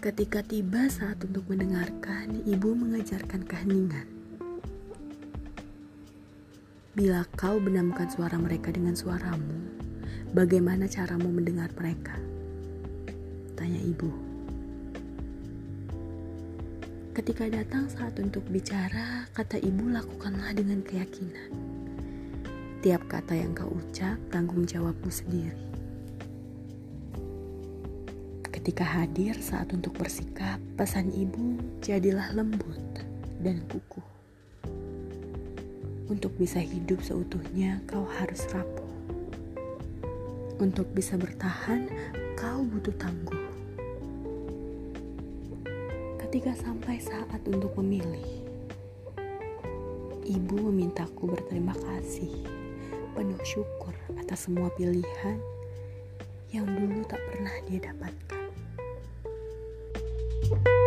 Ketika tiba saat untuk mendengarkan, ibu mengajarkan keheningan. Bila kau benamkan suara mereka dengan suaramu, bagaimana caramu mendengar mereka? Tanya ibu. Ketika datang saat untuk bicara, kata ibu lakukanlah dengan keyakinan. Tiap kata yang kau ucap, tanggung jawabmu sendiri. Ketika hadir saat untuk bersikap, pesan ibu jadilah lembut dan kukuh. Untuk bisa hidup seutuhnya, kau harus rapuh. Untuk bisa bertahan, kau butuh tangguh. Ketika sampai saat untuk memilih, ibu memintaku berterima kasih, penuh syukur atas semua pilihan yang dulu tak pernah dia dapatkan. Thank you.